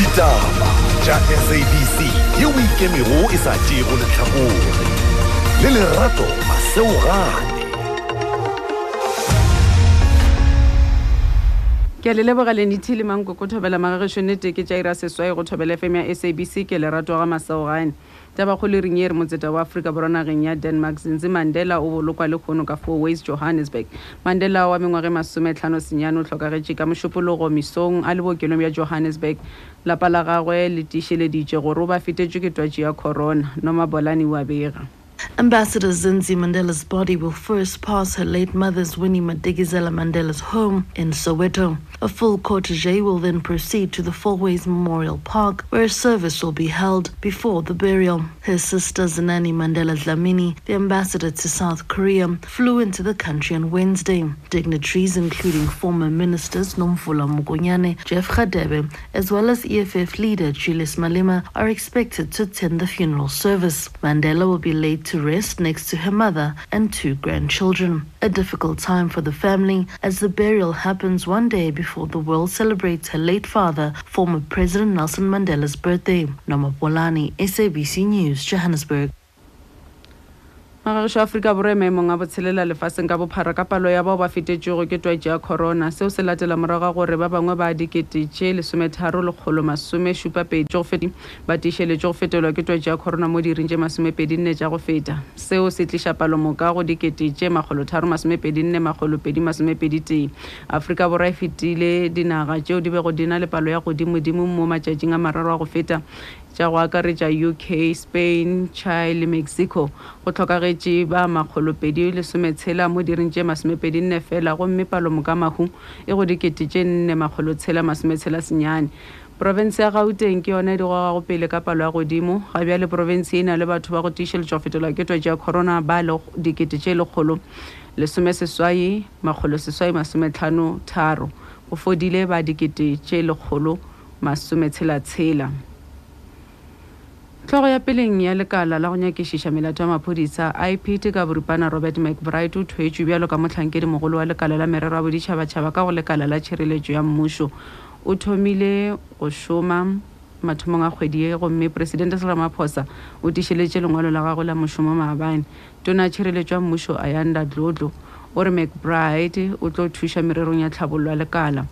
ditaba. Tša sabc yeo ikemego e sa tšego letlhakore. Le lerato maseogane ke a le lebogaleng ithile manko ko thobela magagešoneteke tša ira seswai go thobela fm ya sabc ke lerato ga masaogane tabakgolo reng ye re motseta wa aforika borwa nageng ya denmark zintsi mandela o bolokwa le kgono ka four ways johannesburg. Mandela wa mengwage masometlhano senyane o tlhokagetše ka mošupologo misong a le bookelong bja johannesburg. Lapa la gagwe le tiišeleditše gore o ba fetetšwe ke twatši ya corona. Noma bolane wa bega Ambassador Zinzi Mandela's body will first pass her late mother's Winnie Madikizela Mandela's home in Soweto. A full cortege will then proceed to the Fourways Memorial Park, where a service will be held before the burial. Her sister Zenani Mandela Dlamini, the ambassador to South Korea, flew into the country on Wednesday. Dignitaries, including former ministers Nomvula Mokonyane, Jeff Radebe, as well as EFF leader Julius Malema, are expected to attend the funeral service. Mandela will be laid to rest next to her mother and two grandchildren. A difficult time for the family as the burial happens one day before the world celebrates her late father, former President Nelson Mandela's birthday. Noma Bolani, SABC News, Johannesburg. Magagišo aforika borwa e maemong a botshelela lefatsheng ka bophara ka palo ya bao ba fetetšego ke twatši ya corona. Seo se latela morago ga gore ba bangwe ba dikete tše lesometharo lekgolo masome šupapedi go feti ba tiišeletše go fetelwa ke twatši ya corona mo diring tše masomepedi nne tša go feta. Seo se tliša palomoka go dikete tše makgolotharo masomepedi nne makgolopedi masomepedi tee. Aforika borwa e fetile dinaga tšeo di bego di na le palo ya godimodimo mo matšatšing a mararo a go feta tša go akaretša uk spain chile le mexico. Go tlhokagetše ba makgolopedi lesometshela mo diring tše masomepedi nne fela gomme palomoka mahu e go dikete tše nne makgolotshela masometshela senyane. Porofense ya gauteng ke yone e di gogago pele ka palo ya godimo. Ga bjale porofense e na le batho ba go tiišeletša go fetola ke twatši ya corona ba le dikete tše lekgolo lesome seswai makgolo seswai masometlhano tharo. Go fodile ba dikete tše lekgolo masometshela-tshela tlhogo ya peleng ya lekala la go nyakešiša melato ya maphodisa ipt ka boripana robert mcbride o thwetšwe bjalo ka motlhankedi mogolo wa lekala la merero ya boditšhabatšhaba ka go lekala la tšhireletšo ya mmušo. O thomile go šoma mathomong a kgwedi e gomme presidente se ramaphosa o tišeletše lengwalo la gago la mošomo maabane. Tona tšhireletšo ya mmušo ayanda dlodlo. O re mcbride o tlo thuša mererong ya tlhabollo ya lekala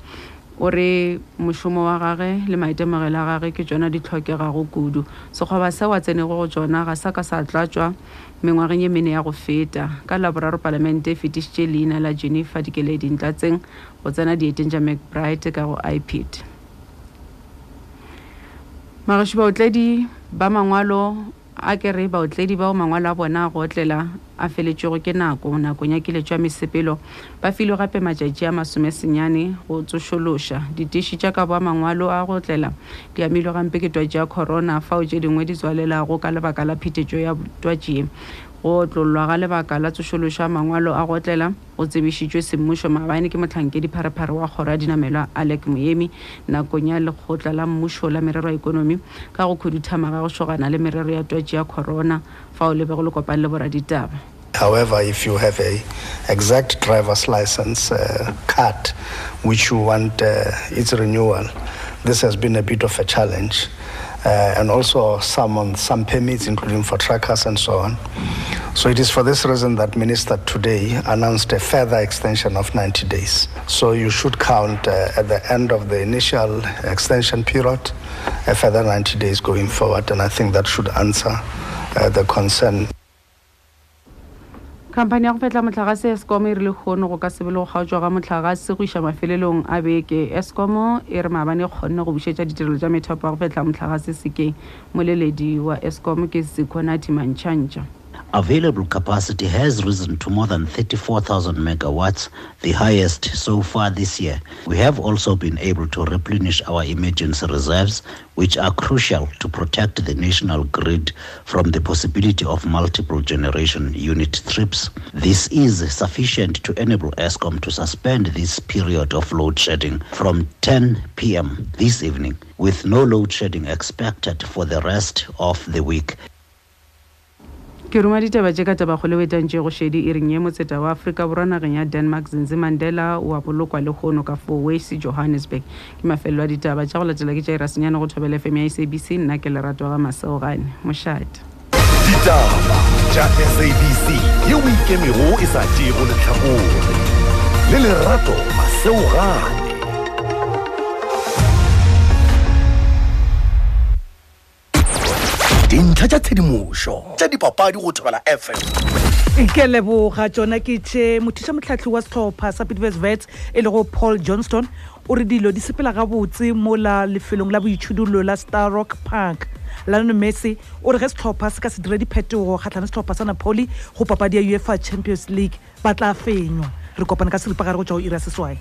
o re mošomo wa gage le maitemogelo a gage ke tsona di tlhokegago kudu. Sekgoba se wa tsenego go tsona ga sa ka sa tlatswa mengwageng ye mene ya go feta. Ka laboraro palamente e fetišitše leina la jennifer dikeledi ntlatseng go tsena dieteng tša mcbride ka go ipit magaši baotledi ba mangwalo a kere baotledi bao mangwalo a bona a go otlela a feletšego ke nako nakong ya keletšo ya mesepelo ba filwe gape matšatši a masomesenyane go tsošološa. Ditiši tša ka boa mangwalo a go tlela di amilwe gampe ke twatši ya corona fao tše dingwe di tswalelago ka lebaka la phethetšo ya twatši go tlolwa ga lebaka la mangwalo a go go tsebišitšwe semmušo ke wa dinamelwa alec moemi nakong ya lekgotla la mmušo la merero ya ikonomi ka go khuduthamaga go šogana le merero ya ya corona fao le bego le kopane le boraditaba However, if you have a exact driver's license uh, card, which you want uh, its renewal, this has been a bit of a challenge. Uh, and also some on some permits, including for truckers and so on. So it is for this reason that Minister today announced a further extension of 90 days. So you should count uh, at the end of the initial extension period a further 90 days going forward, and I think that should answer uh, the concern. Khamphane ya go fetla motlhagase eskom e rile kgono go ka sebele go kgaotswa ga motlhagase go iša mafelelong a beke. Eskom e re maabane e kgonne go bušetša ditirelo tša methapo ya go fetla motlhagase sekeng. Moleledi wa eskom ke sekonati mantšhantšha Available capacity has risen to more than 34,000 megawatts, the highest so far this year. We have also been able to replenish our emergency reserves, which are crucial to protect the national grid from the possibility of multiple generation unit trips. This is sufficient to enable Eskom to suspend this period of load shedding from 10 p.m. this evening, with no load shedding expected for the rest of the week. Ke roma ditaba tše ka tabakgole o etantše go šedi e reng ye motseta wa afrika borwa nageng ya denmark zinzi mandela o a bolokwa le kgono ka foways johannesburg. Ke mafelelo a ditaba tša go latela ke tša irasenyane go thobela fm ya sabc nna ke lerato ga maseogane mošate ditaba tša sabc ye o ikemego e sa tšego lehlakore le lerato maseogane dintlha tša tshedimošo tša dipapadi go thobela fm ke leboga tsona ke tše mothuša motlhatlhi wa setlhopha sa pitbes vets e lego paul johnston o re dilo di sepela gabotse mo la lefelong la boitšhudullo la star rock park. Lionel messi o re ge setlhopha se ka se dira diphetogo kgatlhane setlhopha sa napoli go papadi ya uefa champions league ba tla fenywa. Re kopana ka seripagare go tšwa go ira seswai